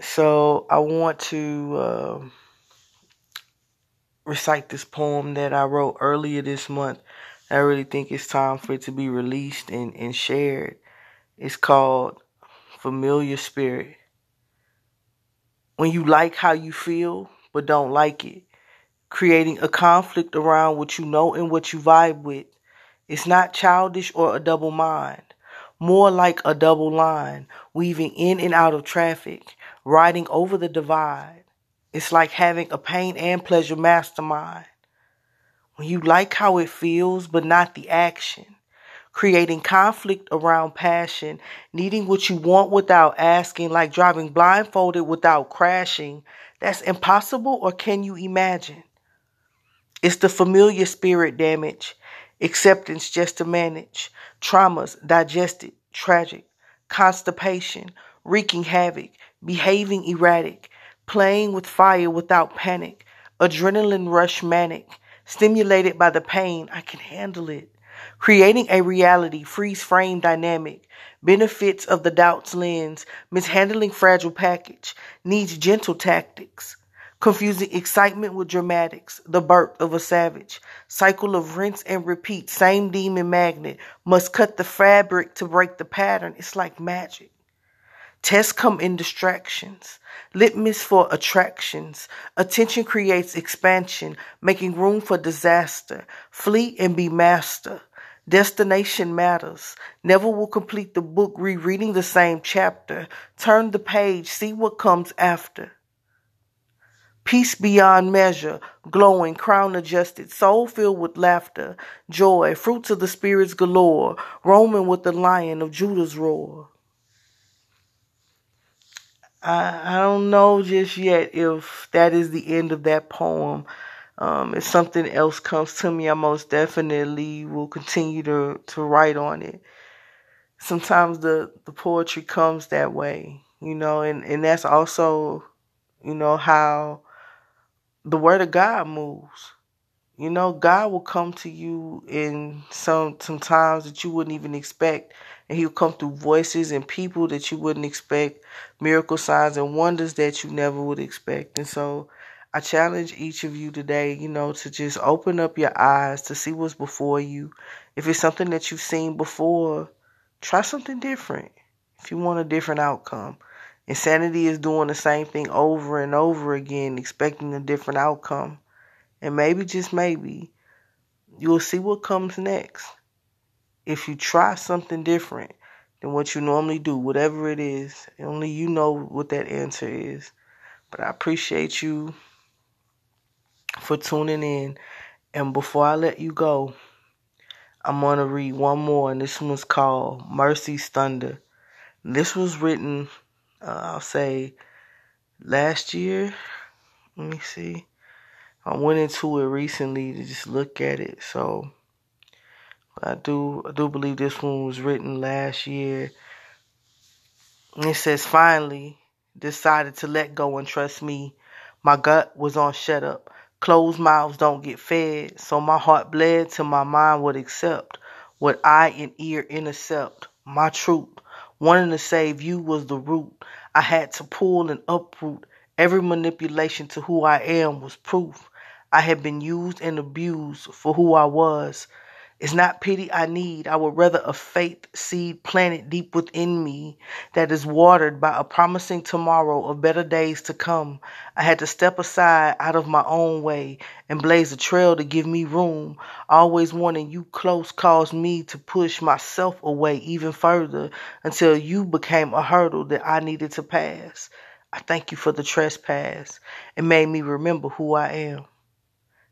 So I want to uh, recite this poem that I wrote earlier this month. I really think it's time for it to be released and, and shared. It's called Familiar Spirit. When you like how you feel, but don't like it, creating a conflict around what you know and what you vibe with. It's not childish or a double mind, more like a double line, weaving in and out of traffic, riding over the divide. It's like having a pain and pleasure mastermind. When you like how it feels, but not the action, creating conflict around passion, needing what you want without asking, like driving blindfolded without crashing. That's impossible, or can you imagine? It's the familiar spirit damage, acceptance just to manage, traumas digested, tragic, constipation, wreaking havoc, behaving erratic, playing with fire without panic, adrenaline rush manic, stimulated by the pain, I can handle it. Creating a reality, freeze frame dynamic, benefits of the doubt's lens, mishandling fragile package, needs gentle tactics confusing excitement with dramatics, the birth of a savage, cycle of rinse and repeat, same demon magnet, must cut the fabric to break the pattern. It's like magic. Tests come in distractions, litmus for attractions. Attention creates expansion, making room for disaster. Flee and be master. Destination matters. Never will complete the book rereading the same chapter. Turn the page, see what comes after. Peace beyond measure, glowing, crown adjusted, soul filled with laughter, joy, fruits of the spirits galore, roaming with the lion of Judah's roar. I, I don't know just yet if that is the end of that poem. Um, if something else comes to me, I most definitely will continue to, to write on it. Sometimes the, the poetry comes that way, you know, and, and that's also, you know, how the word of God moves. You know, God will come to you in some some times that you wouldn't even expect. And he'll come through voices and people that you wouldn't expect, miracle signs and wonders that you never would expect. And so I challenge each of you today, you know, to just open up your eyes to see what's before you. If it's something that you've seen before, try something different. If you want a different outcome. Insanity is doing the same thing over and over again, expecting a different outcome. And maybe, just maybe, you'll see what comes next. If you try something different than what you normally do, whatever it is, only you know what that answer is. But I appreciate you for tuning in. And before I let you go, I'm going to read one more, and this one's called Mercy's Thunder. This was written uh, I'll say last year. Let me see. I went into it recently to just look at it. So I do I do believe this one was written last year. It says finally decided to let go and trust me. My gut was on shut up. Closed mouths don't get fed, so my heart bled till my mind would accept what eye and ear intercept. My truth, wanting to save you was the root. I had to pull and uproot. Every manipulation to who I am was proof. I had been used and abused for who I was. It's not pity I need. I would rather a faith seed planted deep within me that is watered by a promising tomorrow of better days to come. I had to step aside out of my own way and blaze a trail to give me room. Always wanting you close caused me to push myself away even further until you became a hurdle that I needed to pass. I thank you for the trespass. It made me remember who I am.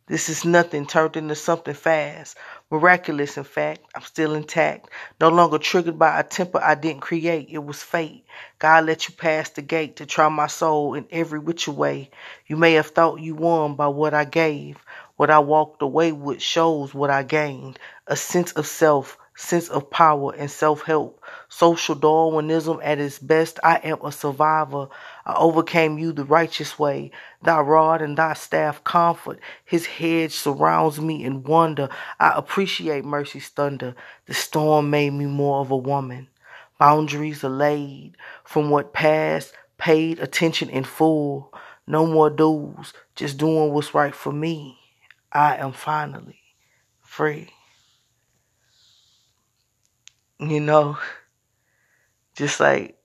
This is nothing turned into something fast. Miraculous, in fact. I'm still intact. No longer triggered by a temper I didn't create. It was fate. God let you pass the gate to try my soul in every which way. You may have thought you won by what I gave. What I walked away with shows what I gained. A sense of self, sense of power and self-help. Social Darwinism at its best. I am a survivor. I overcame you the righteous way. Thy rod and thy staff comfort. His hedge surrounds me in wonder. I appreciate mercy's thunder. The storm made me more of a woman. Boundaries are laid from what passed. paid attention in full. No more dues, just doing what's right for me. I am finally free. You know, just like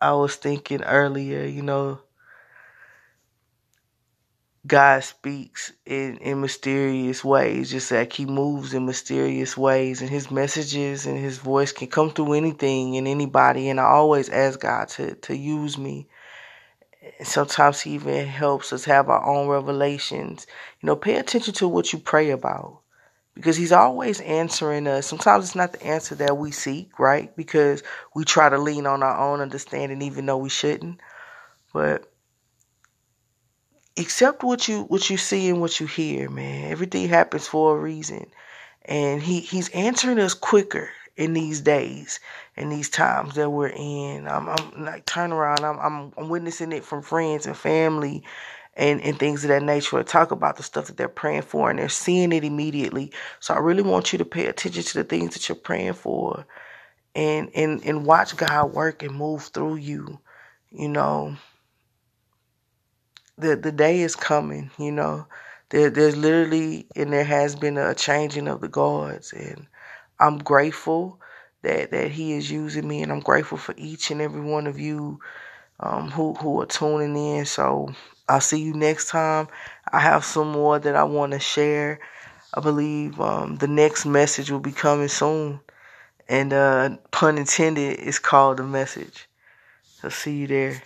I was thinking earlier, you know, God speaks in, in mysterious ways, just like He moves in mysterious ways, and His messages and His voice can come through anything and anybody. And I always ask God to, to use me. Sometimes He even helps us have our own revelations. You know, pay attention to what you pray about because He's always answering us. Sometimes it's not the answer that we seek, right? Because we try to lean on our own understanding, even though we shouldn't. But accept what you what you see and what you hear, man. Everything happens for a reason. And he, he's answering us quicker in these days in these times that we're in. I'm, I'm like turn around. I'm, I'm I'm witnessing it from friends and family and, and things of that nature. To talk about the stuff that they're praying for and they're seeing it immediately. So I really want you to pay attention to the things that you're praying for and and, and watch God work and move through you. You know, the the day is coming. You know, there there's literally and there has been a changing of the guards, and I'm grateful that that He is using me, and I'm grateful for each and every one of you um, who who are tuning in. So I'll see you next time. I have some more that I want to share. I believe um, the next message will be coming soon. And uh, pun intended, it's called the message. So see you there.